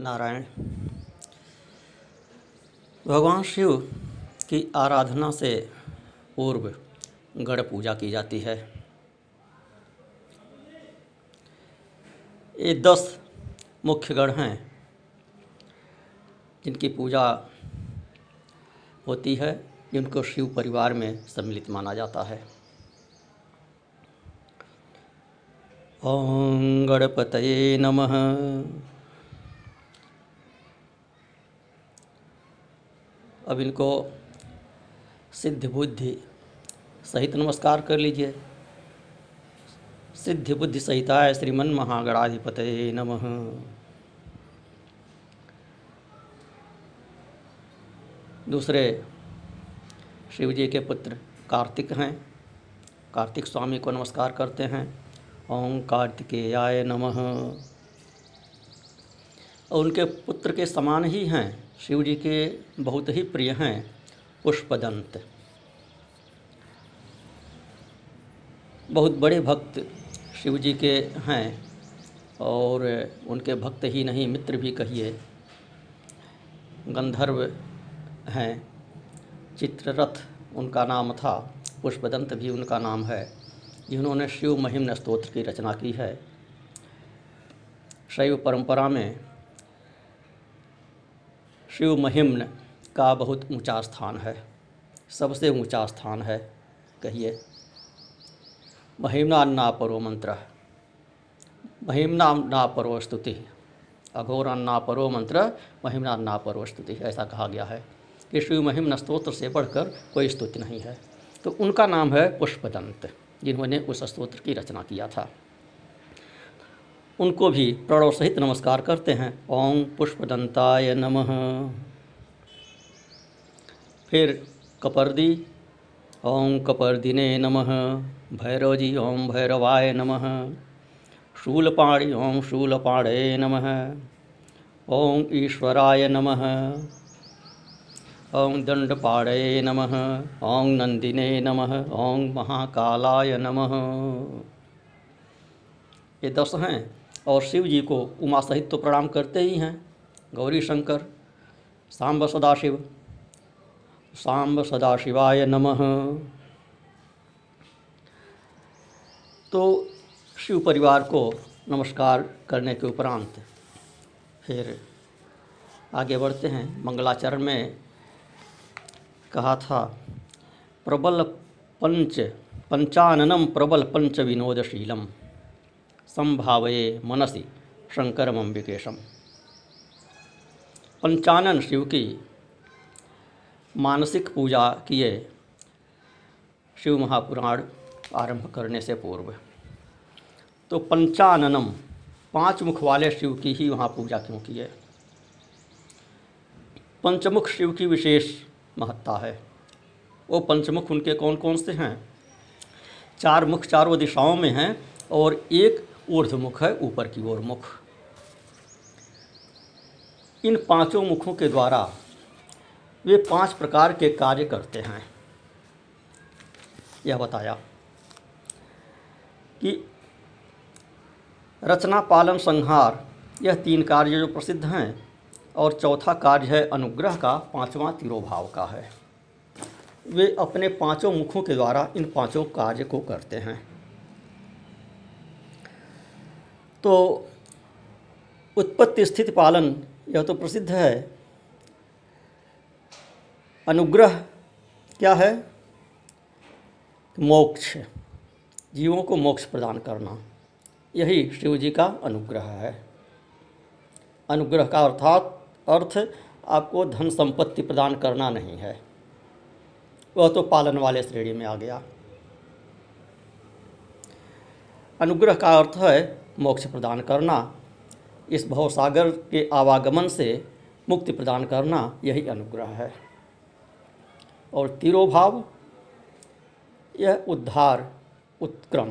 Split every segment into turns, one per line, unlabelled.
नारायण। भगवान शिव की आराधना से पूर्व गढ़ पूजा की जाती है। ये दस मुख्य गढ़ हैं, जिनकी पूजा होती है, जिनको शिव परिवार में सम्मिलित माना जाता है। ओम गणपतये नमः। अब इनको सिद्ध बुद्धि सहित नमस्कार कर लीजिए। सिद्धि बुद्धि सहिताय श्रीमन महागणाधिपतये नमः। दूसरे शिव जी के पुत्र कार्तिक हैं। कार्तिक स्वामी को नमस्कार करते हैं। ओम कार्तिकेयाय नमः। और उनके पुत्र के समान ही हैं। शिव जी के बहुत ही प्रिय हैं पुष्पदंत। बहुत बड़े भक्त शिव जी के हैं और उनके भक्त ही नहीं, मित्र भी कहिए। गंधर्व हैं, चित्ररथ उनका नाम था, पुष्पदंत भी उनका नाम है, जिन्होंने शिव महिम्न स्तोत्र की रचना की है। शैव परंपरा में शिव महिम्न का बहुत ऊँचा स्थान है। सबसे ऊँचा स्थान है, कहिए। महिम्ना परो मंत्र महिम्ना परो स्तुति अघोर अन्ना परो मंत्र महिम्ना अन्ना परो स्तुति ऐसा कहा गया है कि शिव महिम्न स्त्रोत्र से बढ़कर कोई स्तुति नहीं है। तो उनका नाम है पुष्पदंत, जिन्होंने उस स्त्रोत्र की रचना किया था। उनको भी प्रणव सहित नमस्कार करते हैं। ओम पुष्पदंताय नमः। फिर कपर्दी, ओम कपर्दिने नमः। भैरव जी ओम भैरवाय नमः। शूलपाणि, ओम शूलपाणे नमः। ओम ईश्वराय नमः। ओं दंडपाणे नमः। ओं नंदिने नमः। ओं महाकालाय नमः। ये दस हैं। और शिव जी को उमा सहित तो प्रणाम करते ही हैं। गौरी शंकर, सांब सदाशिव, सांब सदाशिवाय नमः। तो शिव परिवार को नमस्कार करने के उपरांत फिर आगे बढ़ते हैं। मंगलाचरण में कहा था, प्रबल पंच पंचाननम प्रबल पंच विनोदशीलम संभावये मनसी शंकरम अम्बिकेशम पंचानन शिव की मानसिक पूजा किए शिव महापुराण आरंभ करने से पूर्व तो पंचाननम पाँच मुख वाले शिव की ही वहाँ पूजा क्यों की है? पंचमुख शिव की विशेष महत्ता है। वो पंचमुख उनके कौन कौन से हैं? चार मुख चारों दिशाओं में हैं और एक ऊर्ध्वमुख है, ऊपर की ओर मुख। इन पाँचों मुखों के द्वारा वे पाँच प्रकार के कार्य करते हैं। यह बताया कि रचना, पालन, संहार, यह तीन कार्य जो प्रसिद्ध हैं और चौथा कार्य है अनुग्रह का, पांचवा तिरोभाव का है। वे अपने पाँचों मुखों के द्वारा इन पाँचों कार्य को करते हैं। तो उत्पत्ति स्थिति पालन यह तो प्रसिद्ध है। अनुग्रह क्या है? मोक्ष। जीवों को मोक्ष प्रदान करना। यही शिव जी का अनुग्रह है। अनुग्रह का अर्थात, अर्थ आपको धन संपत्ति प्रदान करना नहीं है। वह तो पालन वाले श्रेणी में आ गया। अनुग्रह का अर्थ है मोक्ष प्रदान करना, इस भवसागर के आवागमन से मुक्ति प्रदान करना यही अनुग्रह है। और तिरोभाव, यह उद्धार, उत्क्रम,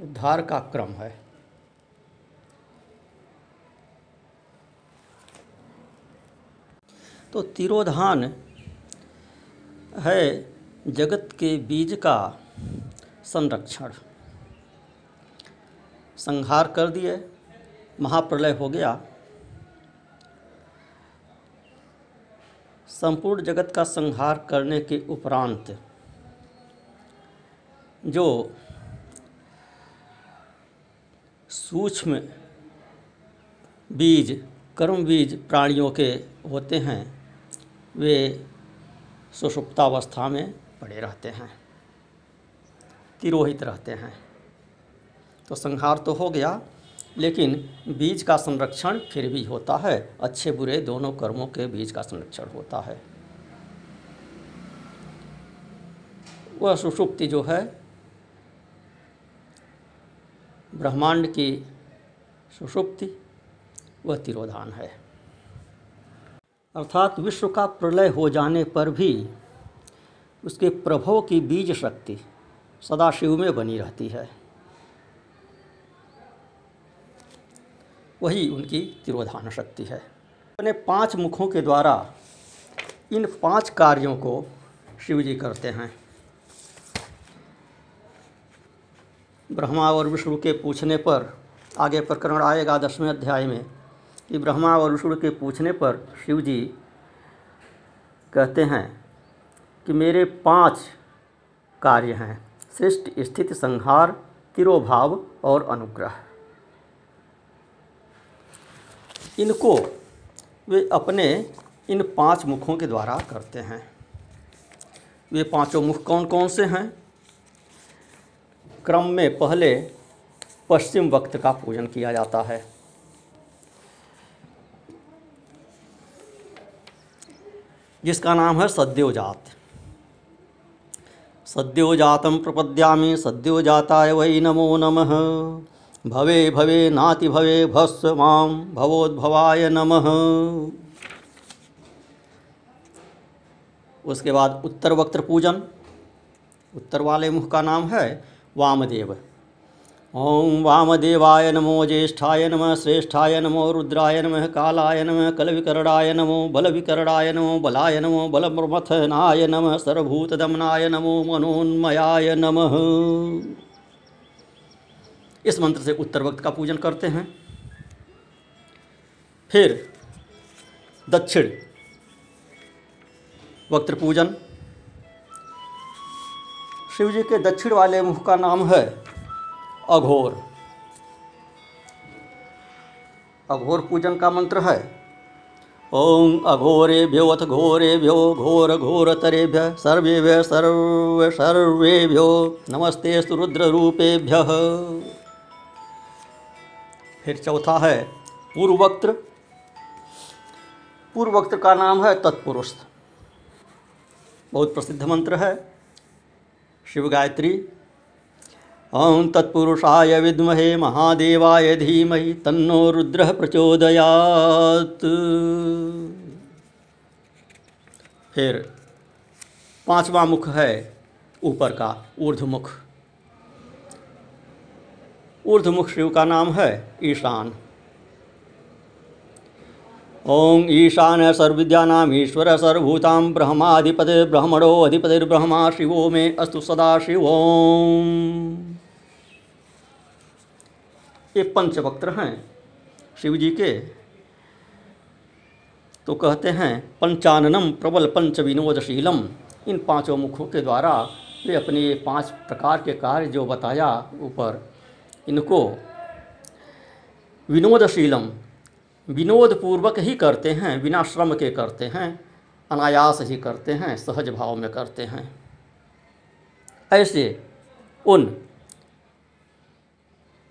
उद्धार का क्रम है। तो तिरोधान है जगत के बीज का संरक्षण। संहार कर दिए, महाप्रलय हो गया। संपूर्ण जगत का संहार करने के उपरांत, जो सूक्ष्म बीज, कर्म बीज प्राणियों के होते हैं, वे सुषुप्तावस्था में पड़े रहते हैं, तिरोहित रहते हैं। तो संहार तो हो गया, लेकिन बीज का संरक्षण फिर भी होता है। अच्छे बुरे दोनों कर्मों के बीज का संरक्षण होता है। वह सुषुप्ति जो है, ब्रह्मांड की सुषुप्ति, वह तिरोधान है। अर्थात विश्व का प्रलय हो जाने पर भी उसके प्रभव की बीज शक्ति सदाशिव में बनी रहती है। वही उनकी तिरोधान शक्ति है। अपने पाँच मुखों के द्वारा इन पाँच कार्यों को शिव जी करते हैं। ब्रह्मा और विष्णु के पूछने पर आगे प्रकरण आएगा दसवें अध्याय में कि ब्रह्मा और विष्णु के पूछने पर शिव जी कहते हैं कि मेरे पाँच कार्य हैं सृष्टि स्थिति संहार, तिरोभाव और अनुग्रह। इनको वे अपने इन पाँच मुखों के द्वारा करते हैं। वे पाँचों मुख कौन कौन से हैं? क्रम में पहले पश्चिम वक्त का पूजन किया जाता है। जिसका नाम है सद्योजात। सद्योजातम प्रपद्यामी, सद्योजाताय वै नमो नमः। भवे भवे नाति भवे भस्व माम भवोद्भवाय नमः। उसके बाद उत्तर वक्त्र पूजन। उत्तर वाले मुख का नाम है वामदेव। ओम वामदेवाय नमो ज्येष्ठाय नम, श्रेष्ठाय नमो, रुद्राय नम, कालाय नमः कलविकरणाय नमो बलविकरणाय नमो, बलाय नमो बलप्रमथनाय नम, सर्वभूतदमनाय नमो, मनोन्मयाय नमः। इस मंत्र से उत्तर वक्त का पूजन करते हैं। फिर दक्षिण वक्त पूजन। शिव जी के दक्षिण वाले मुख का नाम है अघोर। अघोर पूजन का मंत्र है। ओम अघोरे अघोरेभ्यो अथ घोरे घोरेभ्यो घोर घोरतरेभ्य सर्वेभ्य सर्व सर्वेभ्यो नमस्ते रुद्र रूपेभ्य फिर चौथा है पूर्ववक्त्र। पूर्ववक्त्र का नाम है तत्पुरुष। बहुत प्रसिद्ध मंत्र है, शिव गायत्री। ओं तत्पुरुषाय विद्महे महादेवाय धीमहि तन्नो रुद्र प्रचोदयात। फिर पांचवा मुख है ऊपर का, ऊर्ध्वमुख। ऊर्ध्वमुख शिव का नाम है ईशान। ओम ईशान सर्वविद्यानाम ईश्वर सर्वभूतां ब्रह्माधिपति ब्रह्मणो अधिपतिर्ब्रह्मा शिवो में अस्तु सदा शिवोम। ये पंचवक्त्र हैं शिव जी के। तो कहते हैं पंचाननम प्रबल पंच विनोदशीलम इन पाँचों मुखों के द्वारा वे अपने पाँच प्रकार के कार्य जो बताया ऊपर इनको विनोदशीलम विनोद पूर्वक ही करते हैं बिना श्रम के करते हैं, अनायास ही करते हैं, सहज भाव में करते हैं। ऐसे उन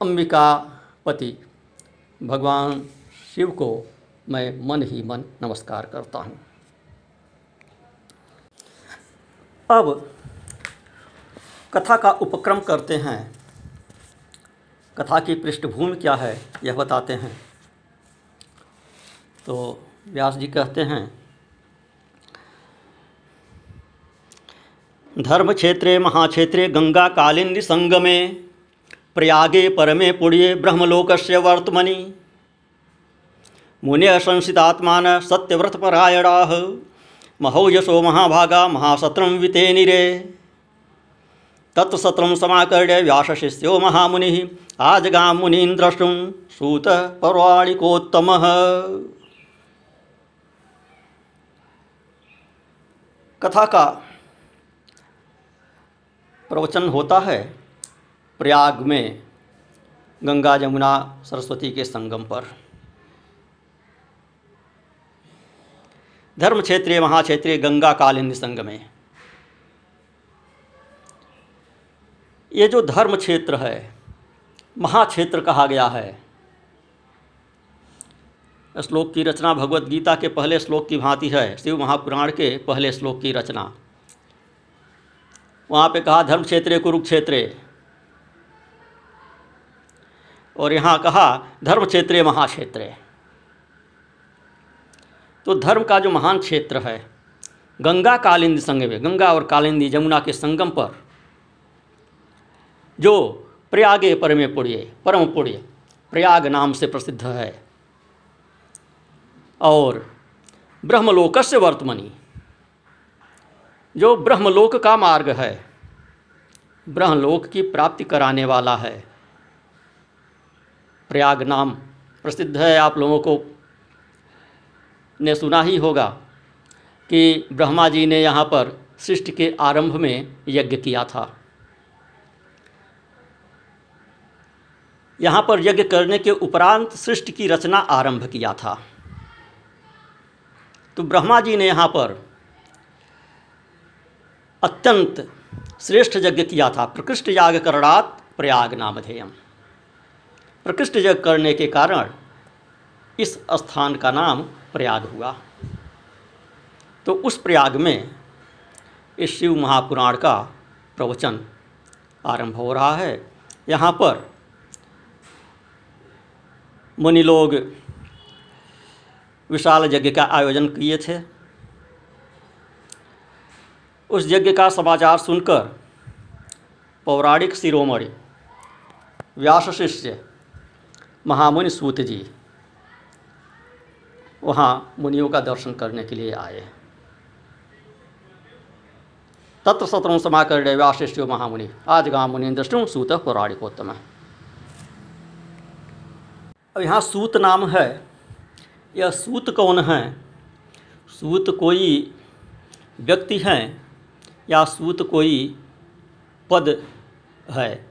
अंबिकापति भगवान शिव को मैं मन ही मन नमस्कार करता हूँ। अब कथा का उपक्रम करते हैं। कथा की पृष्ठभूमि क्या है, यह बताते हैं। तो व्यास जी कहते हैं धर्म क्षेत्रे महाक्षेत्रे गंगा कालिंदी संगमे प्रयागे परमे पुण्ये ब्रह्मलोकस्य वर्तमनि। मुनय संसितात्मान सत्यव्रतपरायणाः महोयशो महाभागा महासत्रं वितेनिरे तत्सत्रं समाकर्ण्य व्यासशिष्यो महामुनिः आजगां मुनीन् द्रष्टुं सूतः पौराणिकोत्तमः। कथा का प्रवचन होता है प्रयाग में गंगा जमुना सरस्वती के संगम पर। धर्म क्षेत्रीय महाक्षेत्रीय गंगा कालिंदी संगमे ये जो धर्म क्षेत्र है, महाक्षेत्र कहा गया है। श्लोक की रचना भगवत गीता के पहले श्लोक की भांति है, शिव महापुराण के पहले श्लोक की रचना। वहाँ पे कहा, धर्म क्षेत्रे कुरुक्षेत्रे। और यहाँ कहा, धर्म क्षेत्र महाक्षेत्र। तो धर्म का जो महान क्षेत्र है, गंगा कालिंदी संगम गंगा और कालिंदी जमुना के संगम पर जो प्रयागे परमे पुण्य परम पुण्य प्रयाग नाम से प्रसिद्ध है। और ब्रह्मलोकस्य वर्तमनी। जो ब्रह्मलोक का मार्ग है, ब्रह्मलोक की प्राप्ति कराने वाला है। प्रयाग नाम प्रसिद्ध है, आप लोगों को ने सुना ही होगा कि ब्रह्मा जी ने यहाँ पर सृष्टि के आरंभ में यज्ञ किया था। यहाँ पर यज्ञ करने के उपरांत सृष्टि की रचना आरंभ किया था। तो ब्रह्मा जी ने यहाँ पर अत्यंत श्रेष्ठ यज्ञ किया था। प्रकृष्ट याग करणात प्रयाग नामधेयम। प्रकृष्ट यज्ञ करने के कारण इस स्थान का नाम प्रयाग हुआ। तो उस प्रयाग में इस शिव महापुराण का प्रवचन आरंभ हो रहा है। यहाँ पर मुनि लोग विशाल यज्ञ का आयोजन किए थे। उस यज्ञ का समाचार सुनकर पौराणिक शिरोमणि, व्यास शिष्य, महामुनि सूत जी वहाँ मुनियों का दर्शन करने के लिए आए। तत्र सत्रम समाकर व्याशिष्यो महामुनि आज गाँव मुनि दृष्टि सूत, पौराणिकोत्तम। अब यहाँ सूत नाम है यह सूत कौन है? सूत कोई व्यक्ति हैं, या सूत कोई पद है?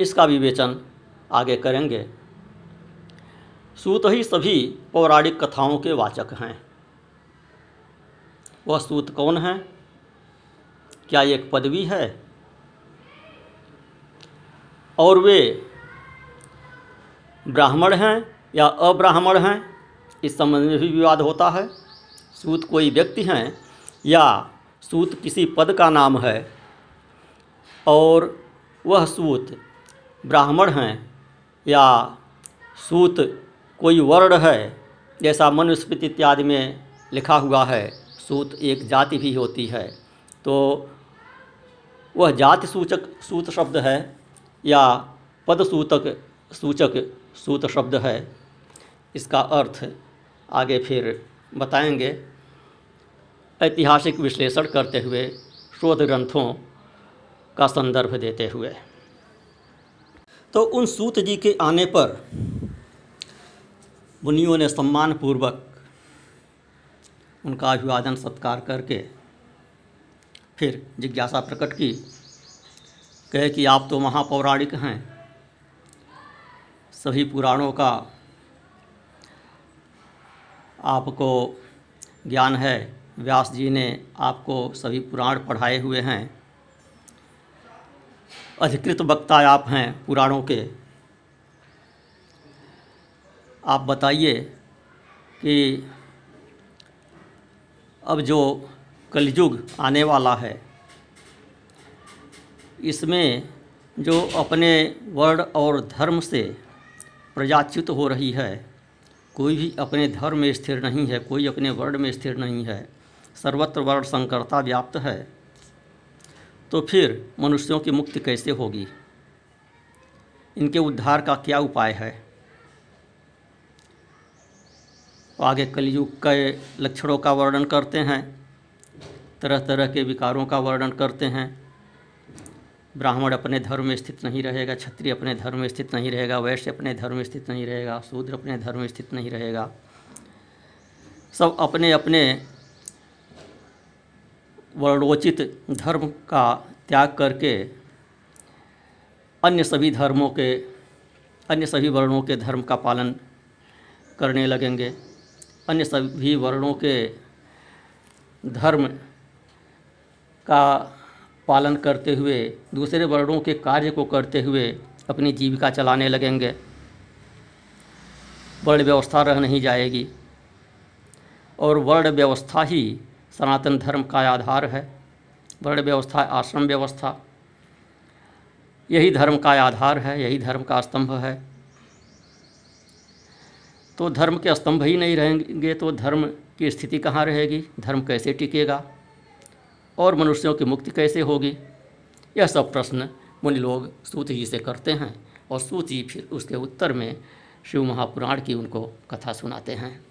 इसका विवेचन आगे करेंगे। सूत ही सभी पौराणिक कथाओं के वाचक हैं। वह सूत कौन है? क्या एक पदवी है? और वे ब्राह्मण हैं या अब्राह्मण हैं, इस संबंध में भी विवाद होता है। सूत कोई व्यक्ति हैं या सूत किसी पद का नाम है, और वह सूत ब्राह्मण हैं या सूत कोई वर्ण है, जैसा मनुस्मृति इत्यादि में लिखा हुआ है, सूत एक जाति भी होती है तो वह जाति सूचक, सूत शब्द है या पद सूतक सूचक सूत शब्द है, इसका अर्थ आगे फिर बताएँगे। ऐतिहासिक विश्लेषण करते हुए शोध ग्रंथों का संदर्भ देते हुए। तो उन सूत जी के आने पर मुनियों ने सम्मानपूर्वक उनका अभिवादन सत्कार करके फिर जिज्ञासा प्रकट की, कहे कि आप तो महापौराणिक हैं सभी पुराणों का आपको ज्ञान है। व्यास जी ने आपको सभी पुराण पढ़ाए हुए हैं। अधिकृत वक्ता आप हैं पुराणों के। आप बताइए कि अब जो कलयुग आने वाला है, इसमें जो अपने वर्ण और धर्म से प्रजाच्युत हो रही है। कोई भी अपने धर्म में स्थिर नहीं है, कोई अपने वर्ण में स्थिर नहीं है। सर्वत्र वर्ण संकरता व्याप्त है। तो फिर मनुष्यों की मुक्ति कैसे होगी? इनके उद्धार का क्या उपाय है? आगे कलयुग के लक्षणों का वर्णन करते हैं तरह तरह के विकारों का वर्णन करते हैं। ब्राह्मण अपने धर्म में स्थित नहीं रहेगा, क्षत्रिय अपने धर्म में स्थित नहीं रहेगा, वैश्य अपने धर्म में स्थित नहीं रहेगा, शूद्र अपने धर्म में स्थित नहीं रहेगा। सब अपने अपने वर्णोचित धर्म का त्याग करके अन्य सभी धर्मों के, अन्य सभी वर्णों के धर्म का पालन करने लगेंगे। अन्य सभी वर्णों के धर्म का पालन करते हुए, दूसरे वर्णों के कार्य को करते हुए अपनी जीविका चलाने लगेंगे। वर्ण व्यवस्था रह नहीं जाएगी। और वर्ण व्यवस्था ही सनातन धर्म का आधार है। वर्ण व्यवस्था, आश्रम व्यवस्था, यही धर्म का आधार है, यही धर्म का स्तंभ है। तो धर्म के स्तंभ ही नहीं रहेंगे तो धर्म की स्थिति कहाँ रहेगी? धर्म कैसे टिकेगा? और मनुष्यों की मुक्ति कैसे होगी? यह सब प्रश्न मुनि लोग सूत जी से करते हैं और सूत जी फिर उसके उत्तर में शिव महापुराण की उनको कथा सुनाते हैं।